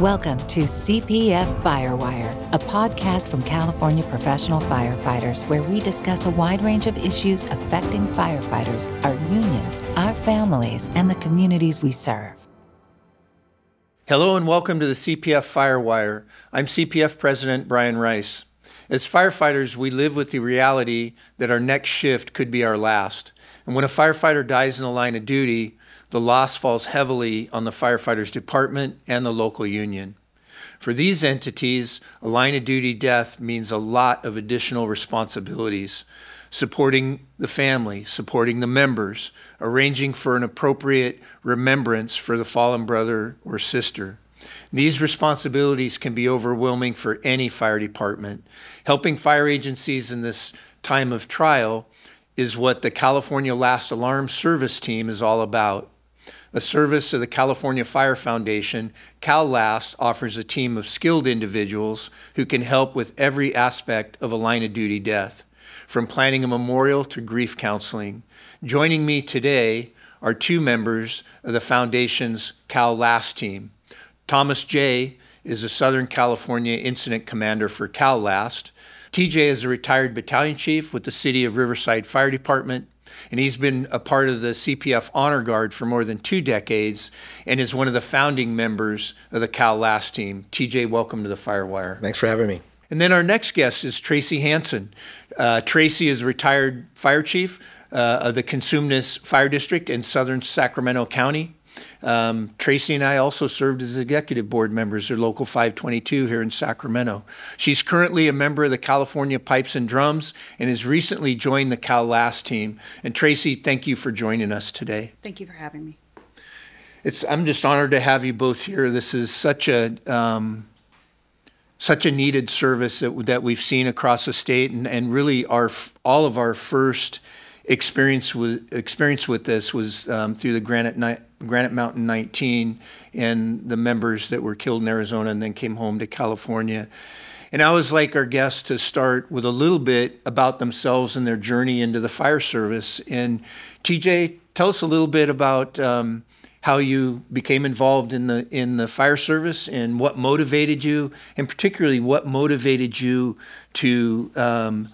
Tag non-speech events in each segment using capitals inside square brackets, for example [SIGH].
Welcome to CPF Firewire, a podcast from California professional firefighters where we discuss a wide range of issues affecting firefighters, our unions, our families, and the communities we serve. Hello and welcome to the CPF Firewire. I'm CPF President Brian Rice. As firefighters, we live with the reality that our next shift could be our last. And when a firefighter dies in the line of duty, the loss falls heavily on the firefighter's department and the local union. For these entities, a line of duty death means a lot of additional responsibilities supporting the family, supporting the members, arranging for an appropriate remembrance for the fallen brother or sister. These responsibilities can be overwhelming for any fire department. Helping fire agencies in this time of trial is what the California Last Alarm Service Team is all about. A service of the California Fire Foundation, CalLast offers a team of skilled individuals who can help with every aspect of a line of duty death from planning a memorial to grief counseling. Joining me today are two members of the Foundation's Cal Last team. Thomas Jay is a Southern California Incident Commander for Cal Last. TJ is a retired battalion chief with the City of Riverside Fire Department, and he's been a part of the CPF Honor Guard for more than two decades and is one of the founding members of the Cal Last team. TJ, welcome to the Firewire. Thanks for having me. And then our next guest is Tracey Hansen. Uh, Tracey is a retired fire chief uh, of the Cosumnes Fire District in southern Sacramento County. Um, Tracey and I also served as executive board members of Local 522 here in Sacramento. She's currently a member of the California Pipes and Drums and has recently joined the Cal Last team. And Tracey, thank you for joining us today. Thank you for having me. It's I'm just honored to have you both here. This is such a um, such a needed service that, that we've seen across the state, and, and really our all of our first experience with experience with this was um, through the Granite Ni- Granite Mountain 19 and the members that were killed in Arizona and then came home to California. And I was like our guests to start with a little bit about themselves and their journey into the fire service. And TJ, tell us a little bit about um, how you became involved in the in the fire service and what motivated you, and particularly what motivated you to um,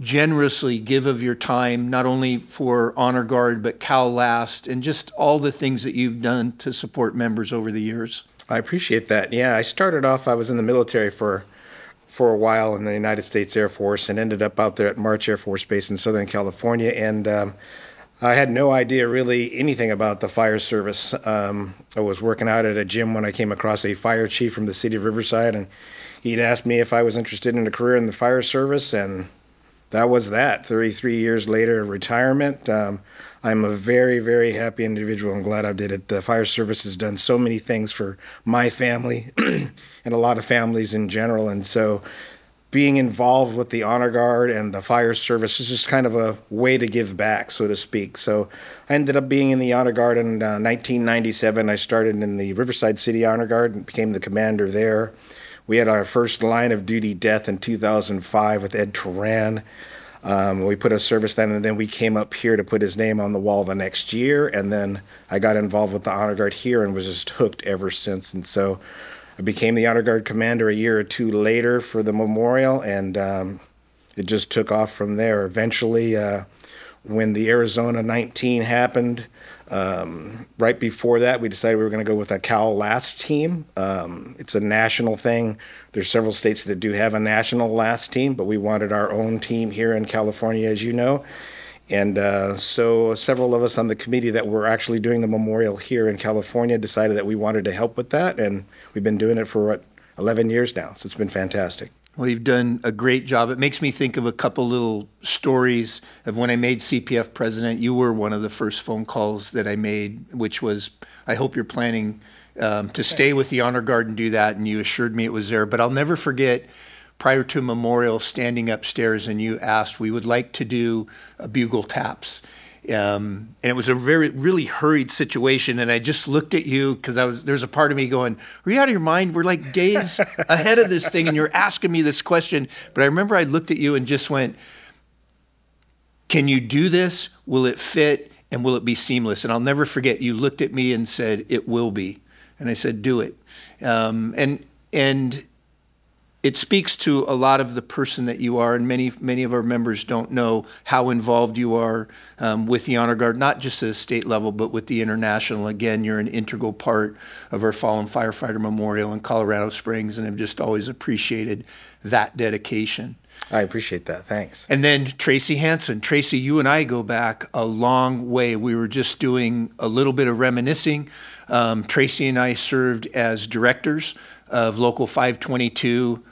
generously give of your time, not only for Honor Guard but Cal Last, and just all the things that you've done to support members over the years. I appreciate that. Yeah, I started off. I was in the military for for a while in the United States Air Force and ended up out there at March Air Force Base in Southern California and. Um, I had no idea really anything about the fire service. Um, I was working out at a gym when I came across a fire chief from the city of Riverside, and he'd asked me if I was interested in a career in the fire service, and that was that. 33 years later, retirement. Um, I'm a very, very happy individual. I'm glad I did it. The fire service has done so many things for my family [CLEARS THROAT] and a lot of families in general, and so being involved with the honor guard and the fire service is just kind of a way to give back, so to speak. So I ended up being in the honor guard in uh, 1997. I started in the Riverside City Honor Guard and became the commander there. We had our first line of duty death in 2005 with Ed Turan. Um, we put a service then, and then we came up here to put his name on the wall the next year. And then I got involved with the honor guard here and was just hooked ever since. And so I became the honor guard commander a year or two later for the memorial, and um, it just took off from there. Eventually, uh, when the Arizona 19 happened, um, right before that, we decided we were going to go with a Cal Last team. Um, it's a national thing. There's several states that do have a national last team, but we wanted our own team here in California, as you know. And uh, so several of us on the committee that were actually doing the memorial here in California decided that we wanted to help with that. And we've been doing it for what, 11 years now. So it's been fantastic. Well, you've done a great job. It makes me think of a couple little stories of when I made CPF president. You were one of the first phone calls that I made, which was, I hope you're planning um, to stay with the Honor Guard and do that. And you assured me it was there. But I'll never forget prior to memorial standing upstairs and you asked we would like to do a bugle taps um, and it was a very really hurried situation. And i just looked at you because i was there's a part of me going are you out of your mind? We're like days [LAUGHS] ahead of this thing and you're asking me this question. But i remember i looked at you and just went can you do this? Will it fit? And will it be seamless? And i'll never forget you looked at me and said it will be. And i said do it. Um, and and it speaks to a lot of the person that you are, and many many of our members don't know how involved you are um, with the honor guard, not just at the state level, but with the international. Again, you're an integral part of our fallen firefighter memorial in Colorado Springs, and have just always appreciated that dedication. I appreciate that. Thanks. And then Tracey Hansen. Tracey, you and I go back a long way. We were just doing a little bit of reminiscing. Um, Tracey and I served as directors of Local 522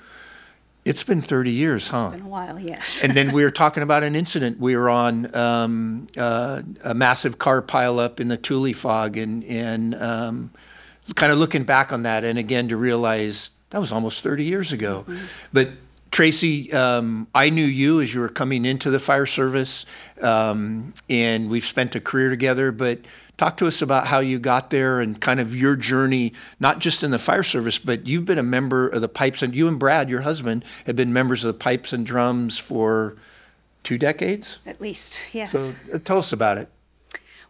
it's been 30 years, huh? It's been a while, yes. and then we were [LAUGHS] talking about an incident. We were on um, uh, a massive car pileup in the Tule Fog, and and um, kind of looking back on that, and again to realize that was almost 30 years ago. Mm-hmm. But Tracey, um, I knew you as you were coming into the fire service, um, and we've spent a career together. But Talk to us about how you got there and kind of your journey, not just in the fire service, but you've been a member of the Pipes and you and Brad, your husband, have been members of the Pipes and Drums for two decades? At least, yes. So uh, tell us about it.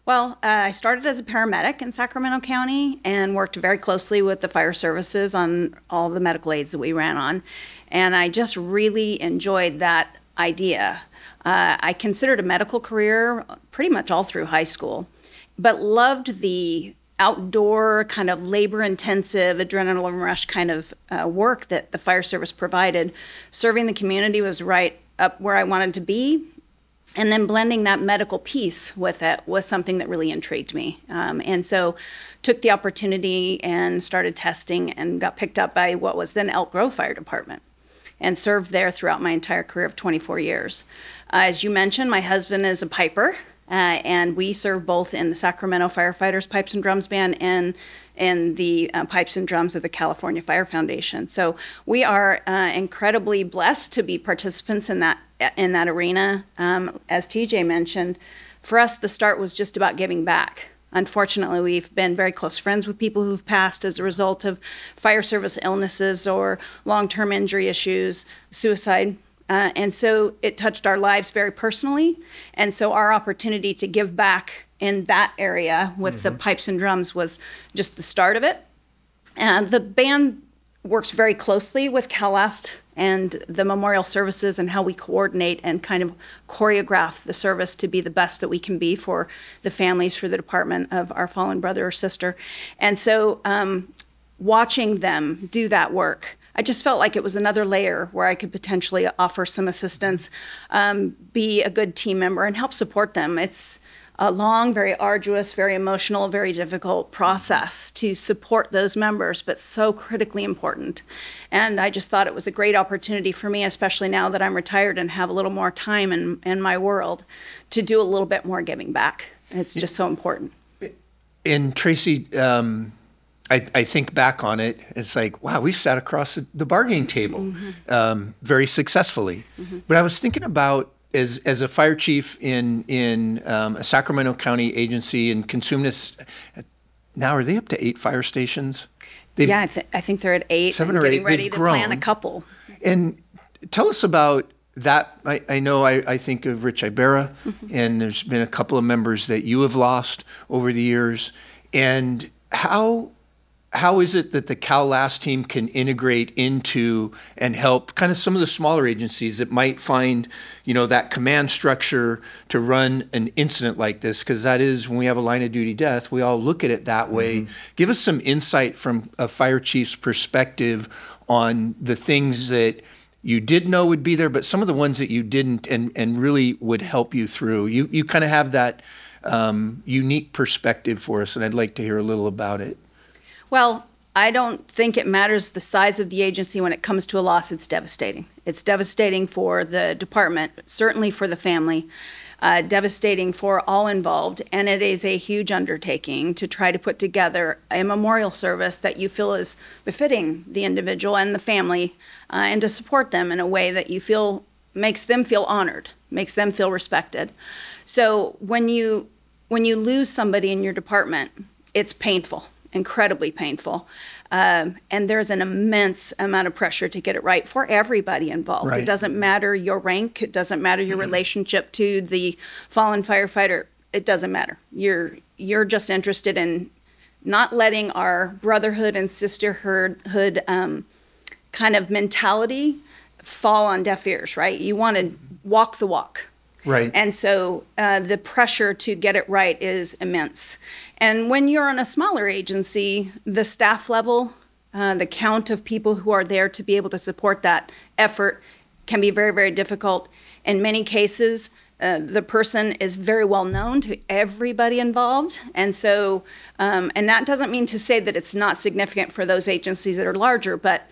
Well, uh, I started as a paramedic in Sacramento County and worked very closely with the fire services on all the medical aids that we ran on. And I just really enjoyed that idea. Uh, I considered a medical career pretty much all through high school but loved the outdoor kind of labor intensive adrenaline rush kind of uh, work that the fire service provided serving the community was right up where i wanted to be and then blending that medical piece with it was something that really intrigued me um, and so took the opportunity and started testing and got picked up by what was then elk grove fire department and served there throughout my entire career of 24 years uh, as you mentioned my husband is a piper uh, and we serve both in the Sacramento Firefighters Pipes and Drums Band and in the uh, Pipes and Drums of the California Fire Foundation. So we are uh, incredibly blessed to be participants in that in that arena. Um, as TJ mentioned, for us the start was just about giving back. Unfortunately, we've been very close friends with people who've passed as a result of fire service illnesses or long-term injury issues, suicide uh, and so it touched our lives very personally. And so our opportunity to give back in that area with mm-hmm. the pipes and drums was just the start of it. And the band works very closely with CalLast and the memorial services and how we coordinate and kind of choreograph the service to be the best that we can be for the families, for the department of our fallen brother or sister. And so um, watching them do that work I just felt like it was another layer where I could potentially offer some assistance, um, be a good team member, and help support them. It's a long, very arduous, very emotional, very difficult process to support those members, but so critically important. And I just thought it was a great opportunity for me, especially now that I'm retired and have a little more time in, in my world, to do a little bit more giving back. It's just so important. And Tracey, um, I, I, think back on it, it's like, wow, we sat across the, the bargaining table mm-hmm. um, very successfully. Mm-hmm. But I was thinking about as as a fire chief in in um, a Sacramento County agency and Cosumnes. Now are they up to eight fire stations? They've, yeah, I, think they're at eight. Seven or eight. Ready They've to grown. plan a couple. And tell us about that. I, I know I, I, think of Rich Ibarra, mm-hmm. and there's been a couple of members that you have lost over the years, and how how is it that the CalLast team can integrate into and help kind of some of the smaller agencies that might find, you know, that command structure to run an incident like this? Because that is when we have a line of duty death, we all look at it that way. Mm-hmm. Give us some insight from a fire chief's perspective on the things that you did know would be there, but some of the ones that you didn't and, and really would help you through. You, you kind of have that um, unique perspective for us, and I'd like to hear a little about it. Well, I don't think it matters the size of the agency when it comes to a loss. It's devastating. It's devastating for the department, certainly for the family, uh, devastating for all involved. And it is a huge undertaking to try to put together a memorial service that you feel is befitting the individual and the family uh, and to support them in a way that you feel makes them feel honored, makes them feel respected. So when you when you lose somebody in your department, it's painful incredibly painful. Um, and there's an immense amount of pressure to get it right for everybody involved. Right. It doesn't matter your rank, it doesn't matter your mm-hmm. relationship to the fallen firefighter. It doesn't matter. You're you're just interested in not letting our brotherhood and sisterhood um, kind of mentality fall on deaf ears, right? You want to walk the walk. Right. And so uh, the pressure to get it right is immense. And when you're on a smaller agency, the staff level, uh, the count of people who are there to be able to support that effort can be very, very difficult. In many cases, uh, the person is very well known to everybody involved. And so, um, and that doesn't mean to say that it's not significant for those agencies that are larger, but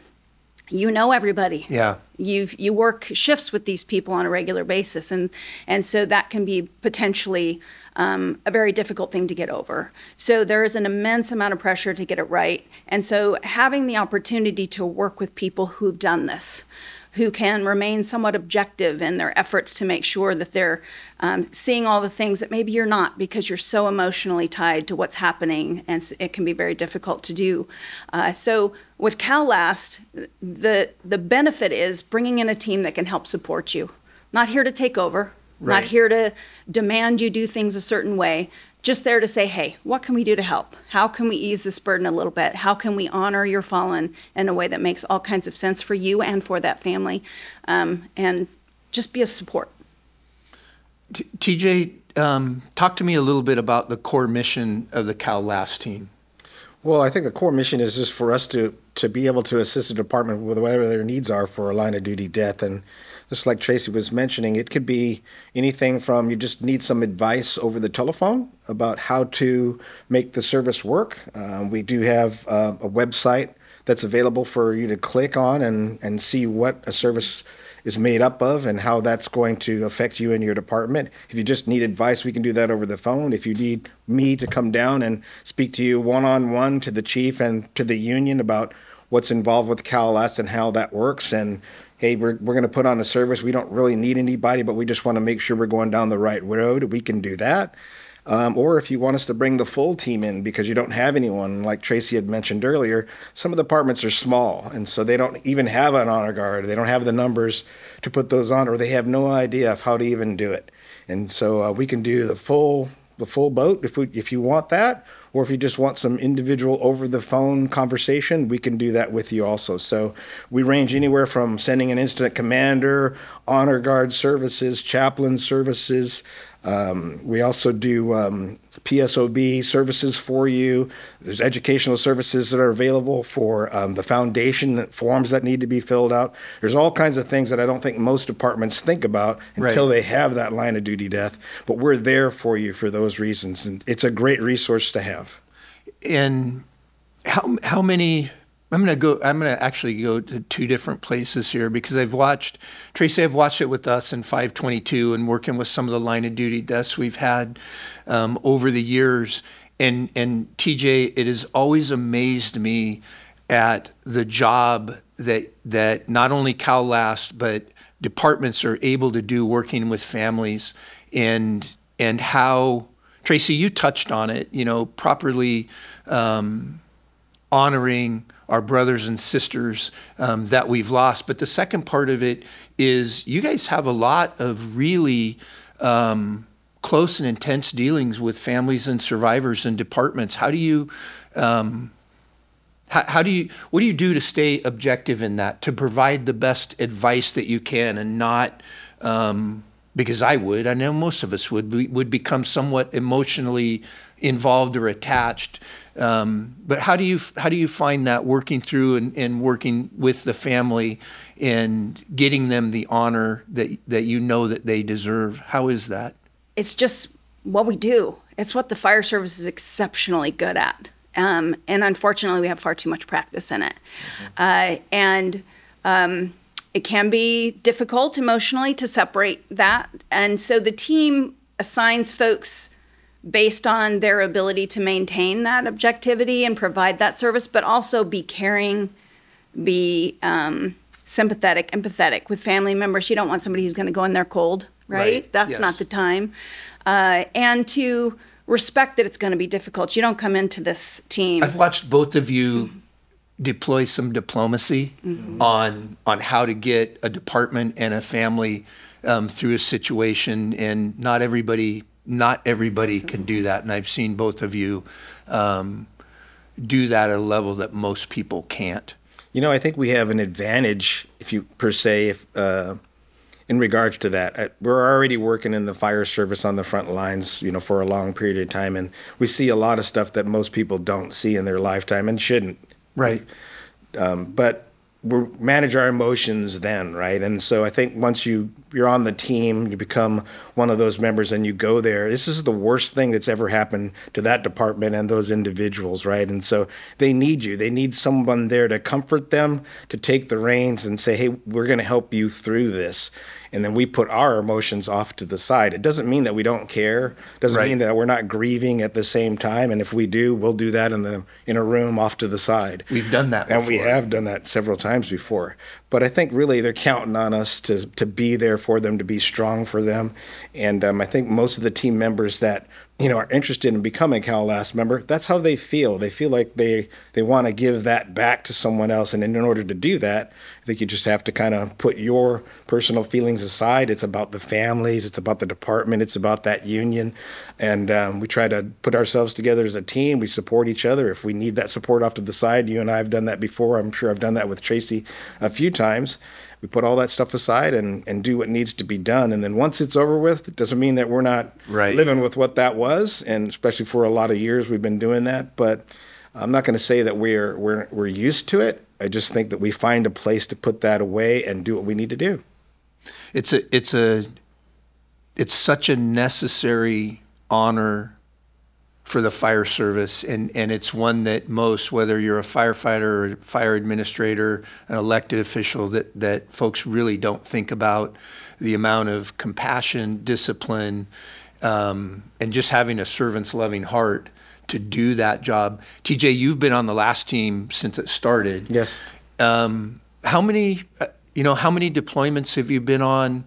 you know everybody. Yeah. You've you work shifts with these people on a regular basis, and and so that can be potentially um, a very difficult thing to get over. So there is an immense amount of pressure to get it right, and so having the opportunity to work with people who've done this, who can remain somewhat objective in their efforts to make sure that they're um, seeing all the things that maybe you're not because you're so emotionally tied to what's happening, and it can be very difficult to do. Uh, so with CalLast, the the benefit is bringing in a team that can help support you. Not here to take over, Right. not here to demand you do things a certain way. Just there to say, hey, what can we do to help? How can we ease this burden a little bit? How can we honor your fallen in a way that makes all kinds of sense for you and for that family? Um, and just be a support. TJ, um, talk to me a little bit about the core mission of the Cal Last team. Well, I think the core mission is just for us to to be able to assist the department with whatever their needs are for a line of duty death. And just like Tracey was mentioning, it could be anything from you just need some advice over the telephone about how to make the service work. Uh, we do have uh, a website that's available for you to click on and, and see what a service is made up of and how that's going to affect you and your department. If you just need advice, we can do that over the phone. If you need me to come down and speak to you one on one to the chief and to the union about what's involved with CalS and how that works and hey, we're, we're going to put on a service. We don't really need anybody, but we just want to make sure we're going down the right road. We can do that. Um, or if you want us to bring the full team in because you don't have anyone, like Tracey had mentioned earlier, some of the departments are small, and so they don't even have an honor guard. They don't have the numbers to put those on, or they have no idea of how to even do it. And so uh, we can do the full the full boat if we, if you want that, or if you just want some individual over the phone conversation, we can do that with you also. So we range anywhere from sending an incident commander, honor guard services, chaplain services. Um, we also do um, PSOB services for you. There's educational services that are available for um, the foundation, that forms that need to be filled out. There's all kinds of things that I don't think most departments think about until Right. they have that line of duty death. But we're there for you for those reasons, and it's a great resource to have. And how how many? I'm gonna go. I'm gonna actually go to two different places here because I've watched Tracey. I've watched it with us in 522 and working with some of the line of duty deaths we've had um, over the years. And and TJ, it has always amazed me at the job that that not only Cal Last but departments are able to do working with families and and how Tracey, you touched on it. You know, properly um, honoring our brothers and sisters um, that we've lost. But the second part of it is you guys have a lot of really um, close and intense dealings with families and survivors and departments. How do you? Um, how, do you what do you do to stay objective in that to provide the best advice that you can and not um, because I would I know most of us would we would become somewhat emotionally involved or attached um, but how do you how do you find that working through and, and working with the family and getting them the honor that that you know that they deserve how is that it's just what we do. It's what the fire service is exceptionally good at. Um, and unfortunately, we have far too much practice in it. Uh, and um, it can be difficult emotionally to separate that. And so the team assigns folks based on their ability to maintain that objectivity and provide that service, but also be caring, be um, sympathetic, empathetic with family members. You don't want somebody who's going to go in there cold, right? Right, That's yes. not the time. Uh, and to respect that it's going to be difficult. You don't come into this team. I've watched both of you deploy some diplomacy on on how to get a department and a family um, through a situation, and not everybody not everybody can do that. And I've seen both of you um, do that at a level that most people can't? You know, I think we have an advantage, if you per se, if uh, in regards to that, uh, we're already working in the fire service on the front lines, you know, for a long period of time, and we see a lot of stuff that most people don't see in their lifetime and shouldn't. Right. Um, but we manage our emotions then, right? And so I think once you you're on the team, you become one of those members, and you go there. This is the worst thing that's ever happened to that department and those individuals, right? And so they need you. They need someone there to comfort them, to take the reins, and say, "Hey, we're going to help you through this." And then we put our emotions off to the side. It doesn't mean that we don't care. It doesn't right. mean that we're not grieving at the same time. And if we do, we'll do that in the in a room off to the side. We've done that, and we have done that several times before. But I think really they're counting on us to to be there for them, to be strong for them. And um, I think most of the team members that you know are interested in becoming Cal Last member, that's how they feel. They feel like they they want to give that back to someone else, and in order to do that, I think you just have to kind of put your personal feelings aside. It's about the families, it's about the department, it's about that union, and um, we try to put ourselves together as a team. We support each other if we need that support off to the side. You and I have done that before. I'm sure I've done that with Tracey a few times we put all that stuff aside and, and do what needs to be done. And then once it's over with, it doesn't mean that we're not right. living with what that was. And especially for a lot of years, we've been doing that. But I'm not going to say that we're, we're, we're used to it. I just think that we find a place to put that away and do what we need to do. It's a, it's a, it's such a necessary honor for the fire service, and, and it's one that most, whether you're a firefighter or a fire administrator, an elected official, that, that folks really don't think about the amount of compassion, discipline, um, and just having a servant's loving heart to do that job. TJ, you've been on the last team since it started. Yes. Um, how many, uh, you know, how many deployments have you been on?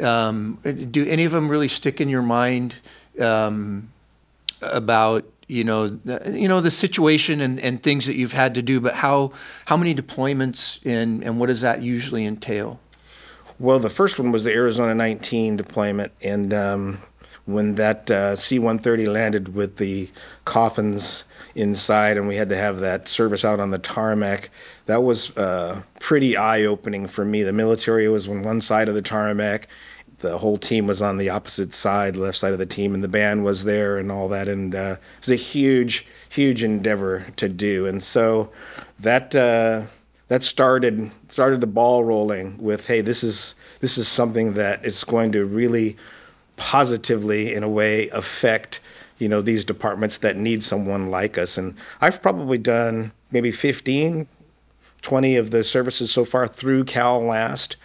Um, do any of them really stick in your mind? Um, about you know you know the situation and, and things that you've had to do, but how how many deployments and and what does that usually entail? Well, the first one was the Arizona 19 deployment, and um, when that uh, C-130 landed with the coffins inside, and we had to have that service out on the tarmac. That was uh, pretty eye-opening for me. The military was on one side of the tarmac, the whole team was on the opposite side, left side of the team, and the band was there and all that. And uh, it was a huge, huge endeavor to do. And so that uh, that started started the ball rolling with, hey, this is this is something that is going to really positively, in a way, affect you know these departments that need someone like us. And I've probably done maybe 15, 20 of the services so far through Cal Last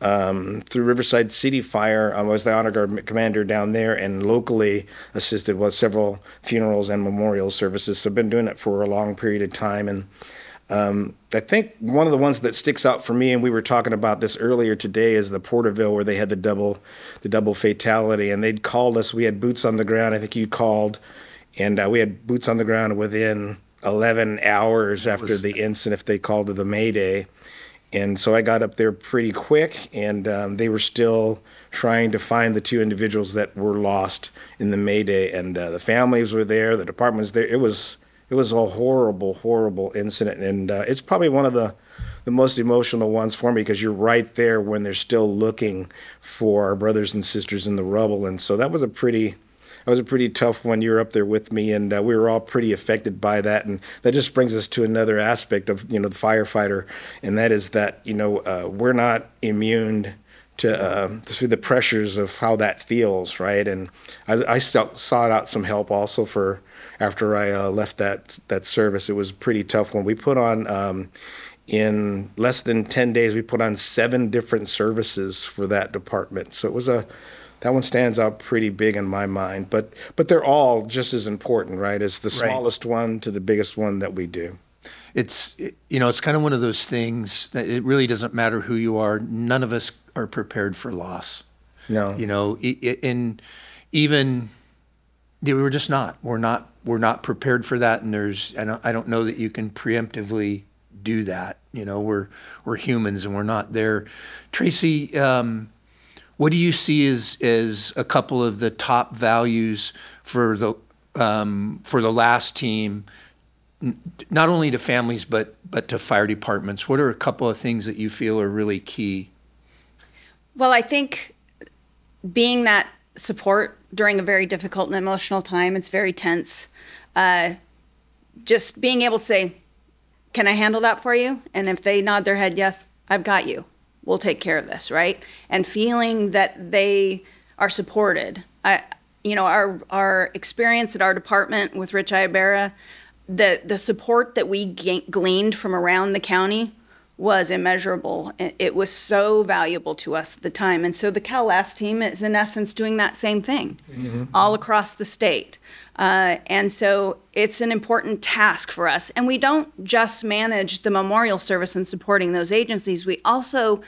um, through Riverside City Fire. I was the honor guard commander down there and locally assisted with several funerals and memorial services. So I've been doing it for a long period of time. And um, I think one of the ones that sticks out for me, and we were talking about this earlier today, is the Porterville where they had the double, the double fatality, and they'd called us. We had boots on the ground. I think you called, and uh, we had boots on the ground within 11 hours after was, the incident. If they called to the Mayday, and so I got up there pretty quick, and um, they were still trying to find the two individuals that were lost in the Mayday. And uh, the families were there, the department was there. It was it was a horrible, horrible incident, and uh, it's probably one of the the most emotional ones for me because you're right there when they're still looking for our brothers and sisters in the rubble. And so that was a pretty that was a pretty tough one. You were up there with me, and uh, we were all pretty affected by that. And that just brings us to another aspect of you know the firefighter, and that is that you know uh, we're not immune to uh, through the pressures of how that feels, right? And I, I sought out some help also for after I uh, left that that service. It was pretty tough when we put on. Um, in less than 10 days, we put on seven different services for that department. So it was a that one stands out pretty big in my mind. But but they're all just as important, right? As the right. smallest one to the biggest one that we do. It's you know it's kind of one of those things that it really doesn't matter who you are. None of us are prepared for loss. No, you know, and even we're just not. We're not. We're not prepared for that. And there's I don't I don't know that you can preemptively do that. You know, we're we're humans and we're not there. Tracey. Um, what do you see as as a couple of the top values for the um, for the last team not only to families but but to fire departments? What are a couple of things that you feel are really key? Well, I think being that support during a very difficult and emotional time, it's very tense. Uh, just being able to say, Can I handle that for you? And if they nod their head, Yes, I've got you. We'll take care of this, right? And feeling that they are supported. I, you know, our our experience at our department with Rich Ibarra, the the support that we gleaned from around the county was immeasurable. It was so valuable to us at the time. And so the CalLast team is, in essence, doing that same thing mm-hmm. all across the state. Uh, and so it's an important task for us. And we don't just manage the memorial service and supporting those agencies, we also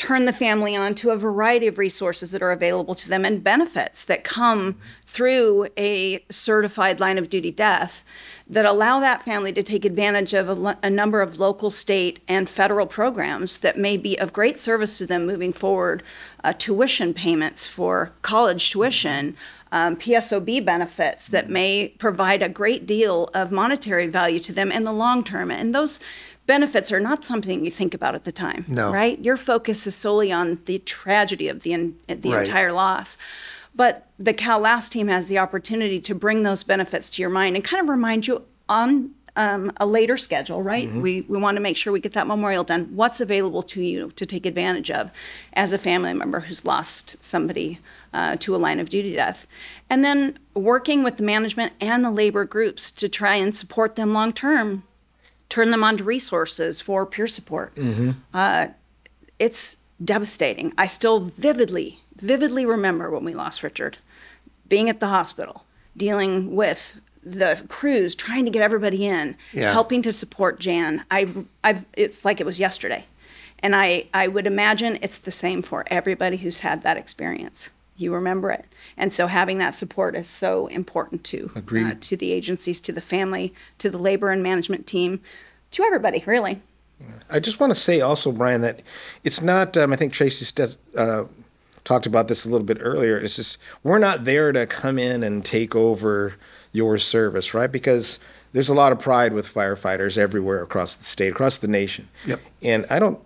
turn the family on to a variety of resources that are available to them and benefits that come through a certified line of duty death that allow that family to take advantage of a, a, number of local, state, and federal programs that may be of great service to them moving forward. Uh, tuition payments for college tuition, um, PSOB benefits that may provide a great deal of monetary value to them in the long term. And those benefits are not something you think about at the time. No. Right? Your focus is solely on the tragedy of the, in, the right. entire loss. But the CalLast team has the opportunity to bring those benefits to your mind and kind of remind you on um, a later schedule, right? Mm-hmm. We, we want to make sure we get that memorial done. What's available to you to take advantage of as a family member who's lost somebody uh, to a line of duty death? And then working with the management and the labor groups to try and support them long term turn them on to resources for peer support. Mm-hmm. Uh, it's devastating. I still vividly, vividly remember when we lost Richard, being at the hospital, dealing with the crews, trying to get everybody in, yeah. helping to support Jan. I, I've, it's like it was yesterday. And I, I would imagine it's the same for everybody who's had that experience you remember it. And so having that support is so important to uh, to the agencies, to the family, to the labor and management team, to everybody, really. I just want to say also, Brian, that it's not. Um, I think Tracey St- uh, talked about this a little bit earlier. It's just we're not there to come in and take over your service, right? Because there's a lot of pride with firefighters everywhere across the state, across the nation. Yep. And I don't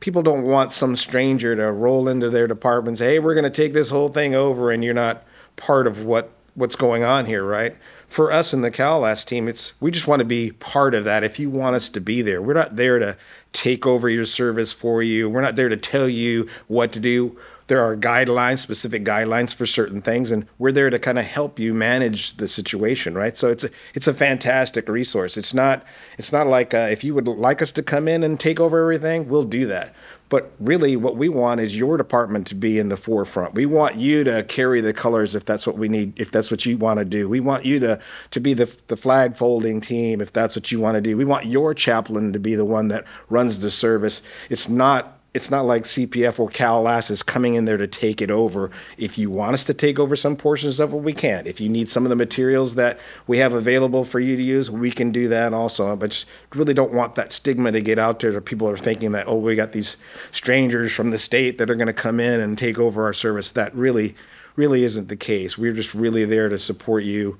people don't want some stranger to roll into their department and say, "Hey, we're going to take this whole thing over," and you're not part of what what's going on here, right? For us in the CalLast team, it's we just want to be part of that. If you want us to be there, we're not there to take over your service for you. We're not there to tell you what to do there are guidelines, specific guidelines for certain things, and we're there to kind of help you manage the situation, right? So it's a, it's a fantastic resource. It's not it's not like uh, if you would like us to come in and take over everything, we'll do that. But really, what we want is your department to be in the forefront. We want you to carry the colors if that's what we need, if that's what you want to do. We want you to to be the the flag folding team if that's what you want to do. We want your chaplain to be the one that runs the service. It's not it's not like CPF or CalLast is coming in there to take it over. If you want us to take over some portions of it, we can. If you need some of the materials that we have available for you to use, we can do that also. But really don't want that stigma to get out there that people are thinking that, oh, we got these strangers from the state that are going to come in and take over our service. That really, really isn't the case. We're just really there to support you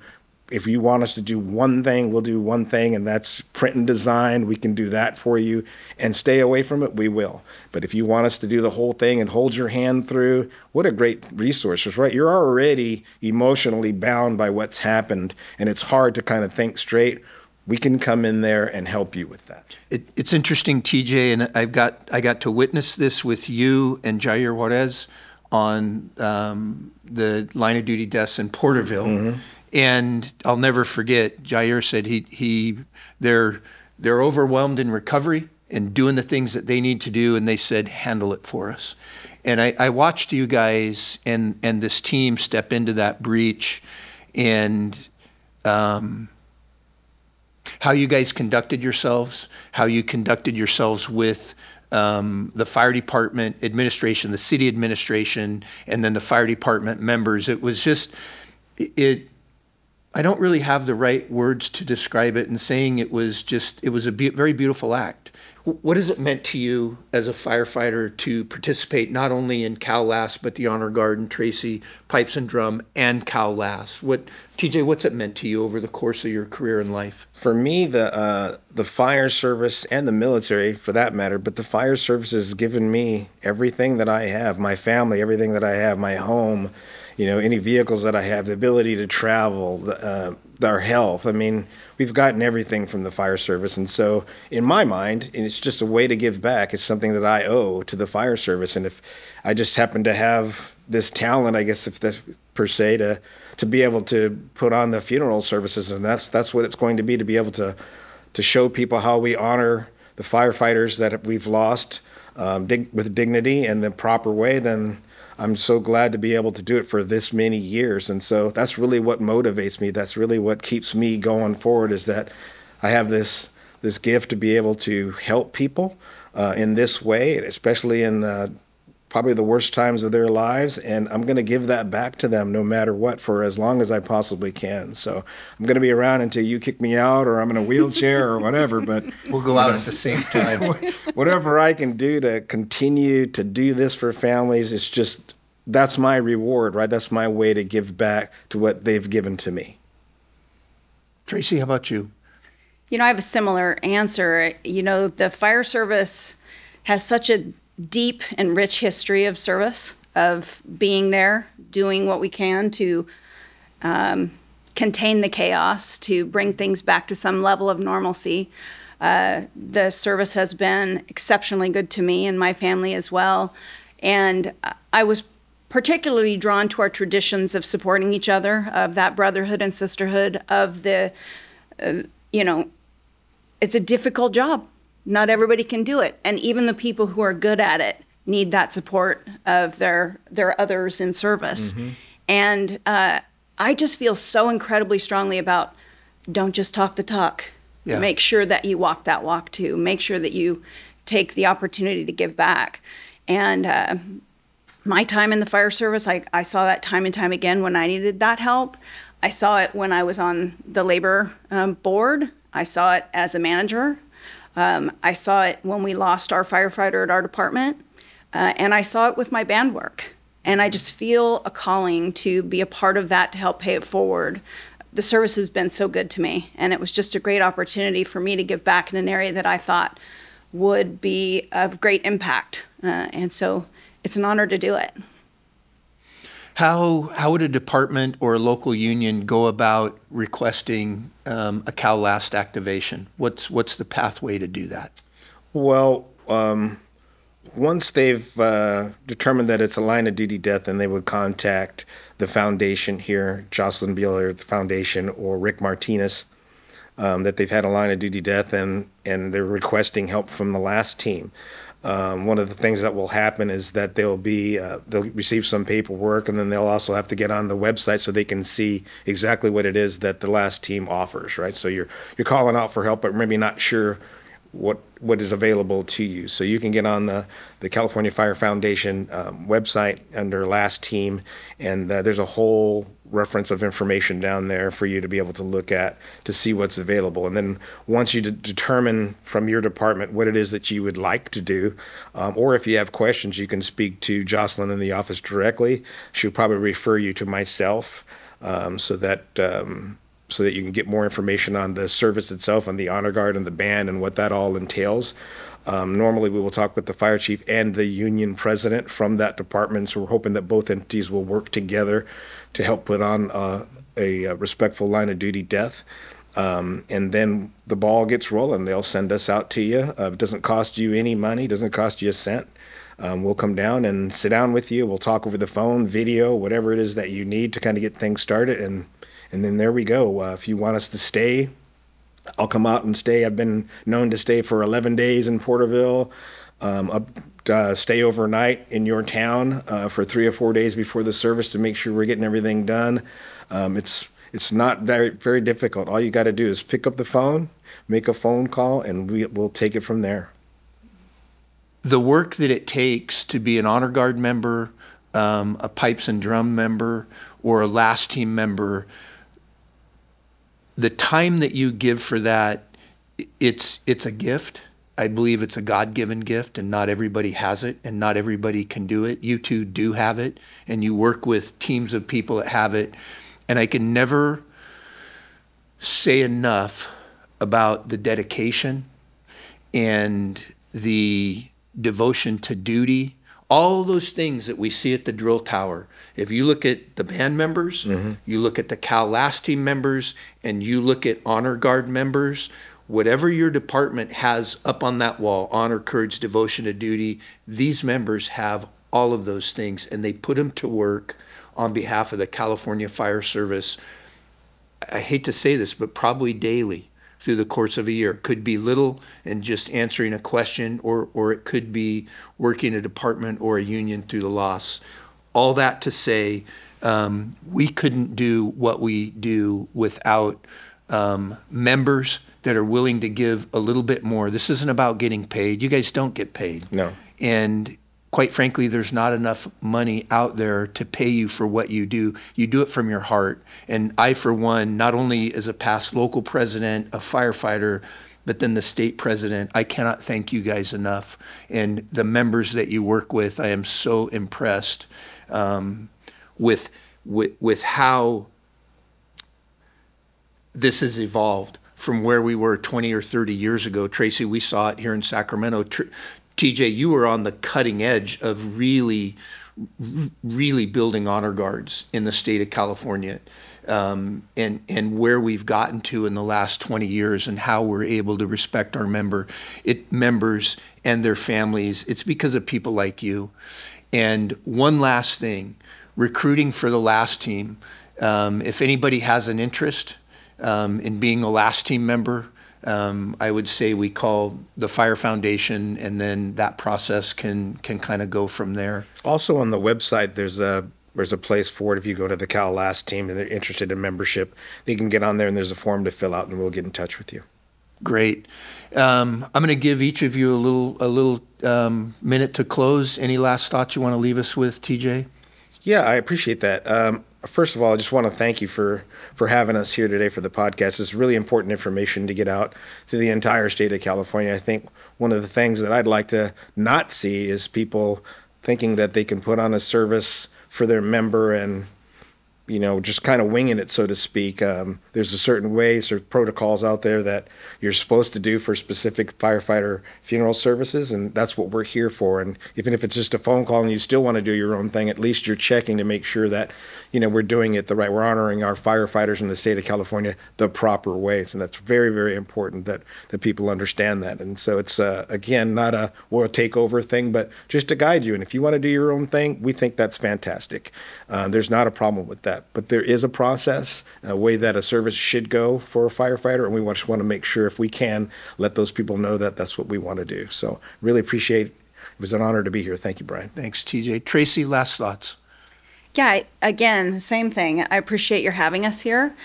if you want us to do one thing, we'll do one thing, and that's print and design. We can do that for you and stay away from it, we will. But if you want us to do the whole thing and hold your hand through, what a great resource, right? You're already emotionally bound by what's happened, and it's hard to kind of think straight. We can come in there and help you with that. It, it's interesting, TJ, and I've got I got to witness this with you and Jair Juarez on um, the line of duty deaths in Porterville. Mm-hmm and I'll never forget. Jair said he he they're they're overwhelmed in recovery and doing the things that they need to do, and they said handle it for us. And I, I watched you guys and and this team step into that breach, and um, how you guys conducted yourselves, how you conducted yourselves with um, the fire department administration, the city administration, and then the fire department members. It was just it I don't really have the right words to describe it, and saying it was just, it was a be- very beautiful act. What has it meant to you as a firefighter to participate not only in Cal Last but the Honor Guard and Tracey Pipes and Drum and Cal Last? What TJ, what's it meant to you over the course of your career in life? For me, the uh, the fire service and the military, for that matter, but the fire service has given me everything that I have, my family, everything that I have, my home, you know, any vehicles that I have, the ability to travel, uh, our health. I mean, we've gotten everything from the fire service. And so, in my mind, it's just a way to give back. It's something that I owe to the fire service. And if I just happen to have this talent, I guess, if that's per se, to, to be able to put on the funeral services, and that's, that's what it's going to be to be able to, to show people how we honor the firefighters that we've lost um, dig- with dignity and the proper way, then I'm so glad to be able to do it for this many years. And so that's really what motivates me. That's really what keeps me going forward is that I have this this gift to be able to help people uh, in this way, especially in the probably the worst times of their lives and i'm going to give that back to them no matter what for as long as i possibly can. So i'm going to be around until you kick me out or i'm in a wheelchair or whatever but [LAUGHS] we'll go out at the same time. [LAUGHS] Whatever i can do to continue to do this for families it's just that's my reward right? That's my way to give back to what they've given to me. Tracey how about you? You know i have a similar answer. You know the fire service has such a deep and rich history of service, of being there, doing what we can to um, contain the chaos, to bring things back to some level of normalcy. Uh, the service has been exceptionally good to me and my family as well. And I was particularly drawn to our traditions of supporting each other, of that brotherhood and sisterhood, of the, uh, you know, it's a difficult job not everybody can do it. And even the people who are good at it need that support of their their others in service. Mm-hmm. and uh, i just feel so incredibly strongly about don't just talk the talk. Yeah. make sure that you walk that walk too. Make sure that you take the opportunity to give back. And uh, my time in the fire service I, I saw that time and time again when i needed that help. I saw it when i was on the labor um, board. I saw it as a manager um, I saw it when we lost our firefighter at our department, uh, and I saw it with my band work. And I just feel a calling to be a part of that to help pay it forward. The service has been so good to me, and it was just a great opportunity for me to give back in an area that I thought would be of great impact. Uh, and so it's an honor to do it. How how would a department or a local union go about requesting um, a Cal Last activation? What's what's the pathway to do that? Well, um, once they've uh, determined that it's a line of duty death, then they would contact the foundation here, Jocelyn Beeler Foundation, or Rick Martinez, um, that they've had a line of duty death and and they're requesting help from the last team. Um, one of the things that will happen is that they'll be uh, they'll receive some paperwork and then they'll also have to get on the website so they can see exactly what it is that the last team offers right? So you're you're calling out for help but maybe not sure what what is available to you. So you can get on the the California Fire Foundation um, website under Last Team, and uh, there's a whole reference of information down there for you to be able to look at to see what's available. And then once you de- determine from your department what it is that you would like to do, um, or if you have questions, you can speak to Jocelyn in the office directly. She'll probably refer you to myself um, so that um, so that you can get more information on the service itself on the honor guard and the band and what that all entails. Um, normally, we will talk with the fire chief and the union president from that department. So we're hoping that both entities will work together to help put on uh, a, respectful line of duty death. Um, and then the ball gets rolling. They'll send us out to you. Uh, it doesn't cost you any money. Doesn't cost you a cent. Um, we'll come down and sit down with you. We'll talk over the phone, video, whatever it is that you need to kind of get things started, and and then there we go. Uh, if you want us to stay, I'll come out and stay. I've been known to stay for 11 days in Porterville. Um, up, uh, stay overnight in your town uh, for three or four days before the service to make sure we're getting everything done. Um, it's it's not very very difficult. All you got to do is pick up the phone, make a phone call, and we, we'll take it from there. The work that it takes to be an honor guard member, um, a pipes and drum member, or a last team member the time that you give for that, it's it's a gift. I believe it's a God given gift and not everybody has it and not everybody can do it. You two do have it and you work with teams of people that have it. And I can never say enough about the dedication and the devotion to duty, all those things that we see at the drill tower. If you look at the band members, mm-hmm. you look at the Cal-LAST team members, and you look at honor guard members, whatever your department has up on that wall honor, courage, devotion to duty these members have all of those things, and they put them to work on behalf of the California Fire Service. I hate to say this, but probably daily through the course of a year. It could be little and just answering a question, or, or it could be working a department or a union through the loss. All that to say, um, we couldn't do what we do without um, members that are willing to give a little bit more. This isn't about getting paid. You guys don't get paid. No. And quite frankly, there's not enough money out there to pay you for what you do. You do it from your heart. And I, for one, not only as a past local president, a firefighter, but then the state president, I cannot thank you guys enough. And the members that you work with, I am so impressed um, with, with with how this has evolved from where we were 20 or 30 years ago. Tracey, we saw it here in Sacramento. Tr- TJ, you were on the cutting edge of really, really building honor guards in the state of California. Um, and and where we've gotten to in the last 20 years and how we're able to respect our member it members and their families it's because of people like you and one last thing recruiting for the last team um, if anybody has an interest um, in being a last team member um, I would say we call the Fire Foundation, and then that process can can kind of go from there. Also on the website, there's a there's a place for it. If you go to the Cal-LAST team and they're interested in membership, they can get on there and there's a form to fill out, and we'll get in touch with you. Great. Um, I'm going to give each of you a little a little um, minute to close. Any last thoughts you want to leave us with, TJ? Yeah, I appreciate that. Um, first of all, I just want to thank you for for having us here today for the podcast. It's really important information to get out to the entire state of California. I think one of the things that I'd like to not see is people thinking that they can put on a service for their member and you know, just kind of winging it, so to speak. Um, there's a certain ways or protocols out there that you're supposed to do for specific firefighter funeral services, and that's what we're here for. And even if it's just a phone call and you still want to do your own thing, at least you're checking to make sure that, you know, we're doing it the right. We're honoring our firefighters in the state of California the proper ways, and that's very, very important that that people understand that. And so it's uh, again not a world takeover thing, but just to guide you. And if you want to do your own thing, we think that's fantastic. Uh, there's not a problem with that, but there is a process, a way that a service should go for a firefighter, and we just want to make sure if we can let those people know that that's what we want to do. So really appreciate. It was an honor to be here. Thank you, Brian. Thanks, TJ. Tracey, last thoughts. Yeah, again, same thing. I appreciate your having us here.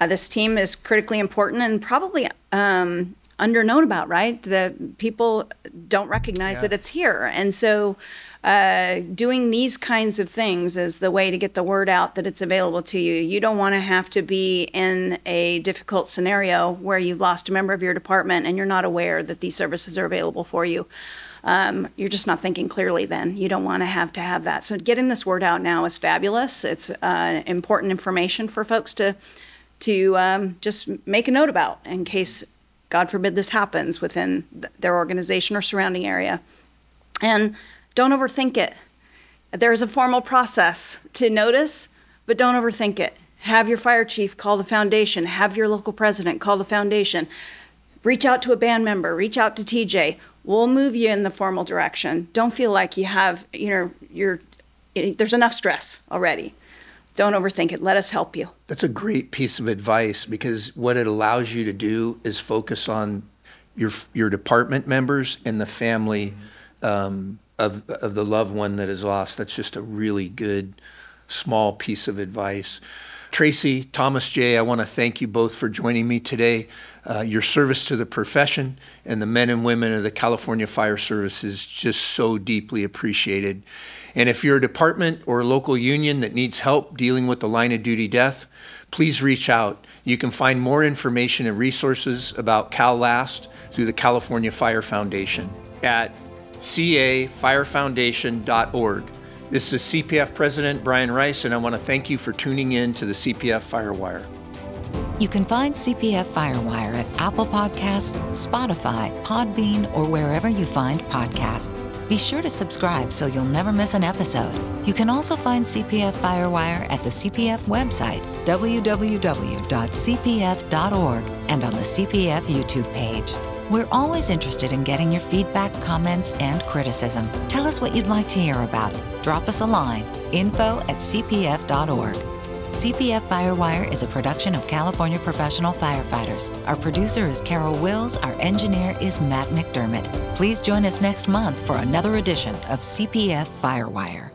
Uh, this team is critically important and probably um, underknown about, right? The people don't recognize that it's here. And so uh, doing these kinds of things is the way to get the word out that it's available to you. You don't want to have to be in a difficult scenario where you've lost a member of your department and you're not aware that these services are available for you um, you're just not thinking clearly then. You don't want to have to have that. So getting this word out now is fabulous. It's uh, important information for folks to to um, just make a note about in case, God forbid, this happens within th- their organization or surrounding area. And don't overthink it. There's a formal process to notice, but don't overthink it. Have your fire chief call the foundation, have your local president call the foundation. Reach out to a band member, reach out to TJ. We'll move you in the formal direction. Don't feel like you have, you know, you're there's enough stress already. Don't overthink it. Let us help you. That's a great piece of advice because what it allows you to do is focus on your your department members and the family um, of of the loved one that is lost. That's just a really good small piece of advice. Tracey, Thomas Jay, I want to thank you both for joining me today. Uh, your service to the profession and the men and women of the California Fire Service is just so deeply appreciated. And if you're a department or a local union that needs help dealing with the line of duty death, please reach out. You can find more information and resources about Cal-LAST through the California Fire Foundation at cafirefoundation.org. This is CPF President Brian Rice, and I want to thank you for tuning in to the CPF Firewire. You can find CPF Firewire at Apple Podcasts, Spotify, Podbean, or wherever you find podcasts. Be sure to subscribe so you'll never miss an episode. You can also find CPF Firewire at the CPF website, www.cpf.org, and on the CPF YouTube page. We're always interested in getting your feedback, comments, and criticism. Tell us what you'd like to hear about. Drop us a line info at cpf.org. CPF Firewire is a production of California Professional Firefighters. Our producer is Carol Wills. Our engineer is Matt McDermott. Please join us next month for another edition of CPF Firewire.